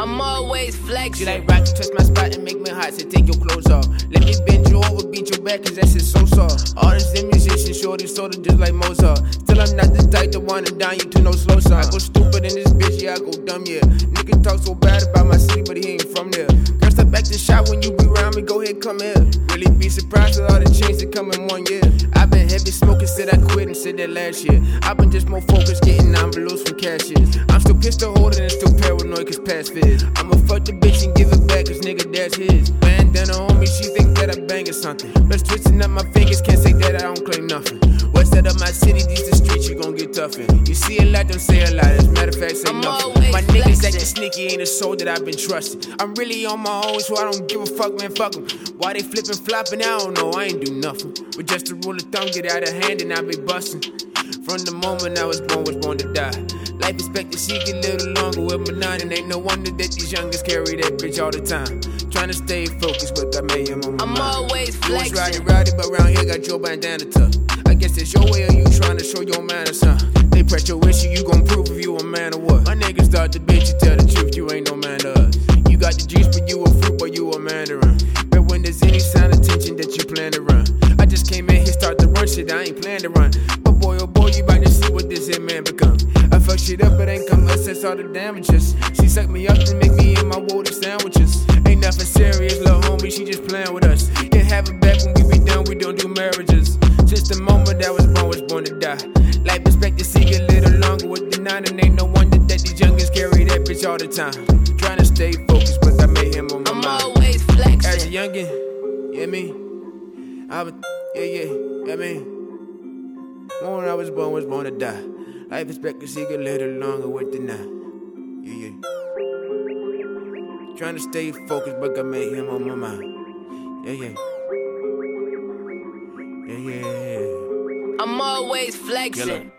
always flexing. She like rock, touch my spot and make me hot, so take your clothes off. Let me bend you over, beat your back, cause that shit so soft. All this them musicians, shorty sorta just like Mozart. Still, I'm not the type to wanna down you to no slow song. I go stupid in this bitch, yeah, I go dumb, yeah. Nigga talk so bad about my city, but he ain't from there. Girl, step back to shot when you be around me, go ahead, come here. Really be surprised with all the change that come in one year. I've been heavy smoking, and said that last year. I've been just more focused, getting envelopes from cashiers. I'm still pistol holding and still paranoid, cause past fears. I'ma fuck the bitch and give it back, cause nigga, that's his. Bandana on me, she think that I bangin' something. But twisting up my fingers, can't say that I don't A lot, don't say a lot. As a matter of fact, say I'm nothing. My niggas flexing. actin' sneaky, ain't a soul that I've been trusting. I'm really on my own, so I don't give a fuck, man, fuck 'em. Why they flipping, flopping, I don't know, I ain't do nothing. But just a rule of thumb, get out of hand and I be busting. From the moment I was born, was born to die. Life expectancy get a little longer with my nine, and ain't no wonder that these youngers carry that bitch all the time. Trying to stay focused, but I made him on my I'm mind. always You was riding, flexing. rowdy, but round here got your bandana tucked. I guess it's your way of you trying to show your man or something. They press your issue, you gon' prove if you a man or what. My niggas start to bitch, you tell the truth, you ain't no man to us. You got the juice, but you a fruit, but you a mandarin. But when there's any sign of tension that you plan to run, I just came in here, start to run shit, I ain't plan to run. But boy, oh boy, you about to see what this here man become. I fuck shit up, but ain't come assess all the damages. She sucked me up to make me in my water sandwiches. Ain't nothing serious, little homie, she just playing with us. Can't have it back when we be done, we don't do marriages. Since the moment I was born, was born to die. Life expectancy get a little longer with the nine, and ain't no wonder that these youngins carry that bitch all the time. Trying to stay focused, but I made him on my I'm mind. always As a youngin', yeah me, I was, yeah yeah, yeah me. Moment I was born was born to die. Life expectancy get a little longer with the nine. Yeah yeah. Trying to stay focused, but I made him on my mind. Yeah yeah. I'm always flexing.